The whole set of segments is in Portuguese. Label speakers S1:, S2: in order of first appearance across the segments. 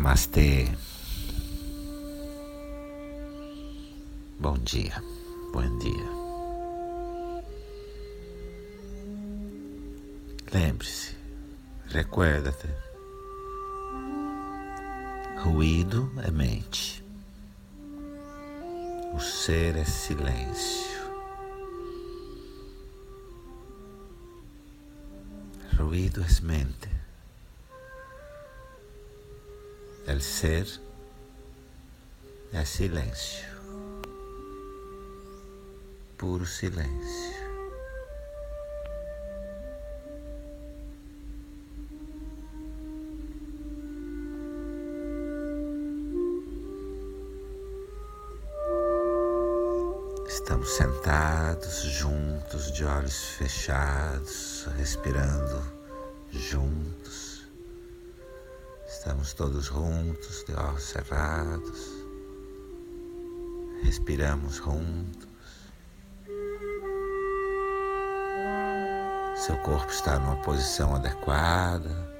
S1: Namastê. Bom dia, bom dia. Lembre-se, recuerda-te. Ruído é mente. O ser é silêncio. Ruído é mente. Ser é silêncio, puro silêncio. Estamos sentados juntos, de olhos fechados, respirando juntos. Estamos todos juntos, de olhos cerrados. Respiramos juntos. Seu corpo está numa posição adequada.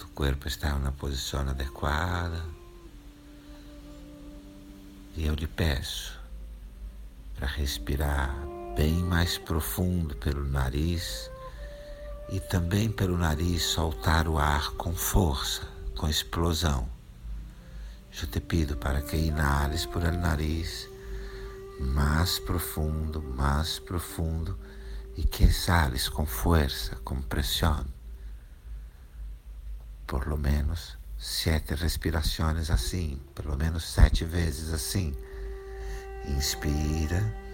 S1: O corpo está na posição adequada. E eu lhe peço para respirar bem mais profundo pelo nariz e também pelo nariz soltar o ar com força, com explosão. Eu te pido para que inales por el nariz mais profundo, mais profundo e que exhales com força, com pressão. Por lo menos sete respirações assim, pelo menos sete vezes assim. Inspira.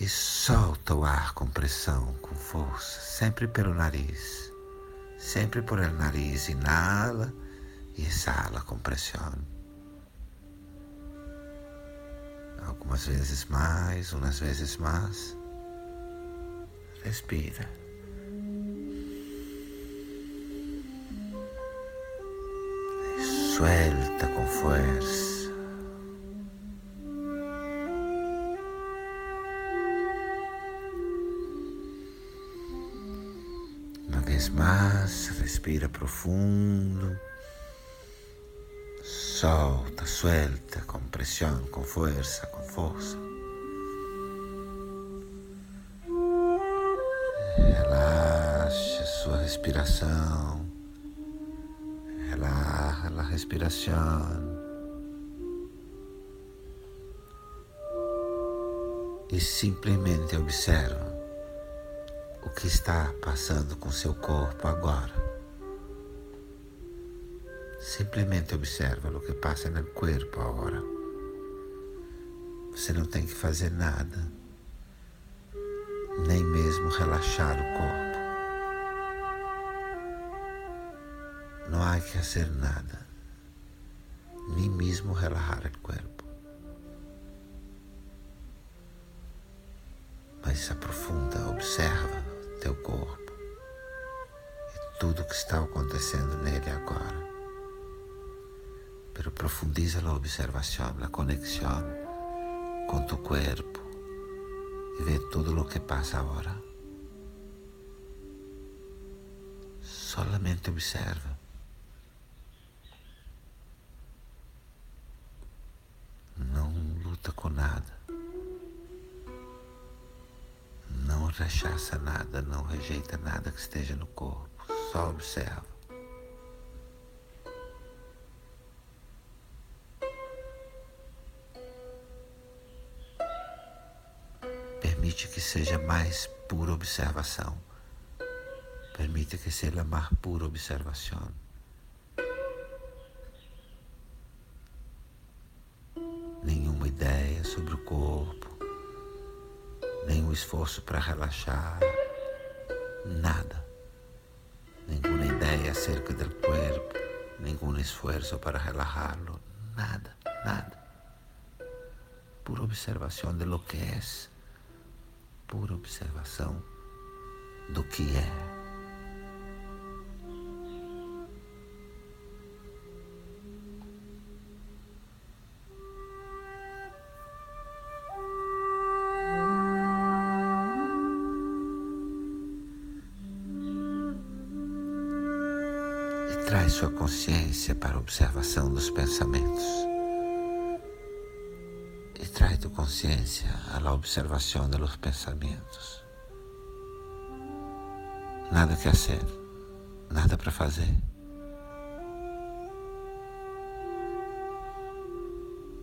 S1: E solta o ar com pressão, com força, sempre pelo nariz. Sempre por el nariz, inala e exala com pressão. Algumas vezes mais, umas vezes mais. Respira. E suelta com força. Vez mais, respira profundo. Solta, suelta com pressão, com força, com força. Relaxe sua respiração. Relaxa a respiração. E simplesmente observa o que está passando com seu corpo agora. Simplesmente observa o que passa no corpo agora. Você não tem que fazer nada, nem mesmo relaxar o corpo. Não há que fazer nada, nem mesmo relaxar o corpo. Mas aprofunda, observa teu corpo e tudo o que está acontecendo nele agora. Pero profundiza a observação, a conexão com tu corpo e vê tudo o que passa agora. Solamente observa. Não luta com nada. Rechaça nada, não rejeita nada que esteja no corpo, só observa. Permite que seja mais pura observação. Permite que seja mais pura observação. Nenhuma ideia sobre o corpo nenhum esforço para relaxar, nada. Nenhuma ideia acerca do corpo, nenhum esforço para relajarlo, nada, nada. Pura observação de lo que é, pura observação do que é. Traz sua consciência para a observação dos pensamentos. E traz tu consciência à observação dos pensamentos. Nada que fazer, nada para fazer.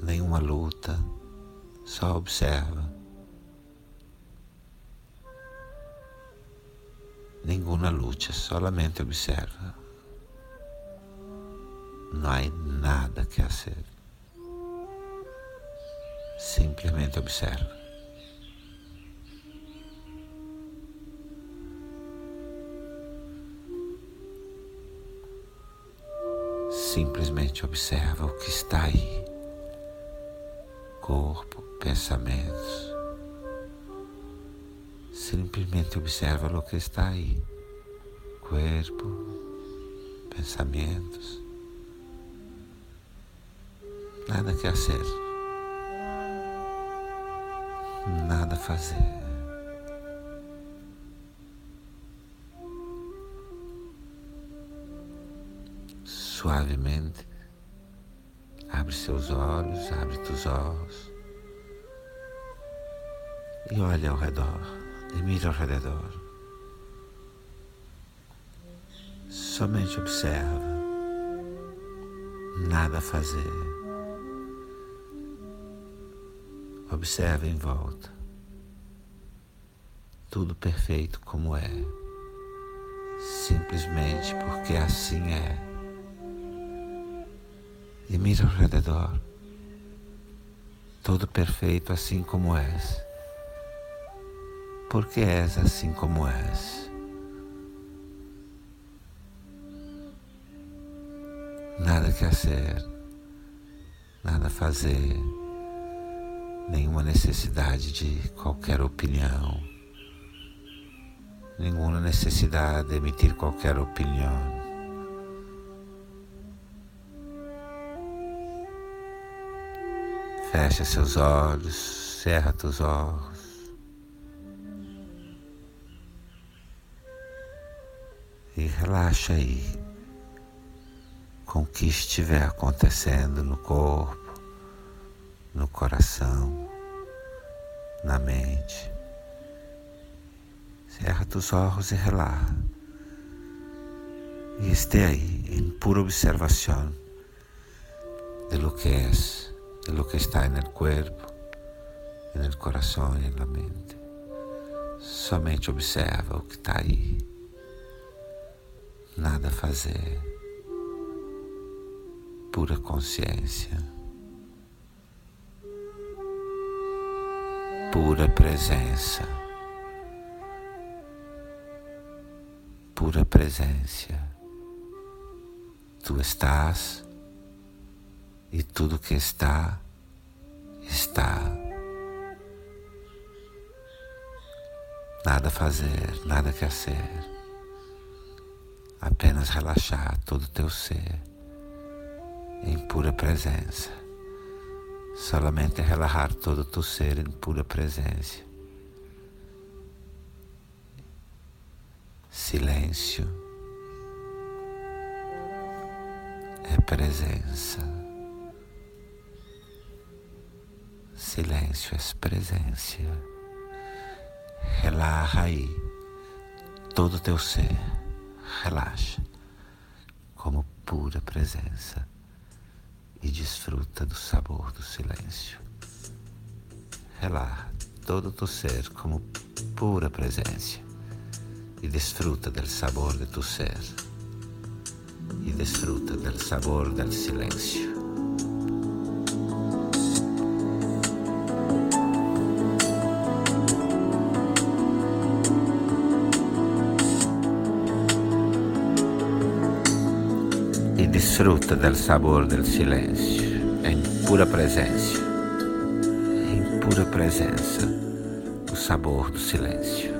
S1: Nenhuma luta, só observa. Nenhuma luta, solamente observa. Não há nada que fazer. Simplesmente observa. Simplesmente observa o que está aí. Corpo, pensamentos. Simplesmente observa o que está aí. Corpo, pensamentos. Nada que fazer. Nada fazer. suavemente. Abre seus olhos, abre teus olhos e olha ao redor, e mira ao redor. Somente observa, nada a fazer. Observa em volta, tudo perfeito como é, simplesmente porque assim é. E mira ao redor, todo perfeito assim como és. Porque és assim como és. Nada que fazer, nada fazer, nenhuma necessidade de qualquer opinião, nenhuma necessidade de emitir qualquer opinião. Fecha seus olhos, cerra teus olhos. E relaxa aí com o que estiver acontecendo no corpo, no coração, na mente. Cerra teus olhos e relaxa. E esteja aí em pura observação de lo que és de lo que está en el corazón y en la mente. Somente observa o que está aí. Nada a fazer. Pura consciência. Pura presença. Pura presença. Tu estás e tudo que está, está. Nada a fazer, nada que ser. Apenas relaxar todo o teu ser em pura presença. Solamente relaxar todo o teu ser em pura presença. Silêncio é presença. silêncio é presença. Relaxa aí todo teu ser. Relaxa como pura presença e desfruta do sabor silêncio. Relaxa todo o teu ser como pura presença e desfruta do sabor de tu ser e desfruta do sabor do silêncio. disfruta del sabor del silêncio pura presença, em pura presença, o sabor do silêncio.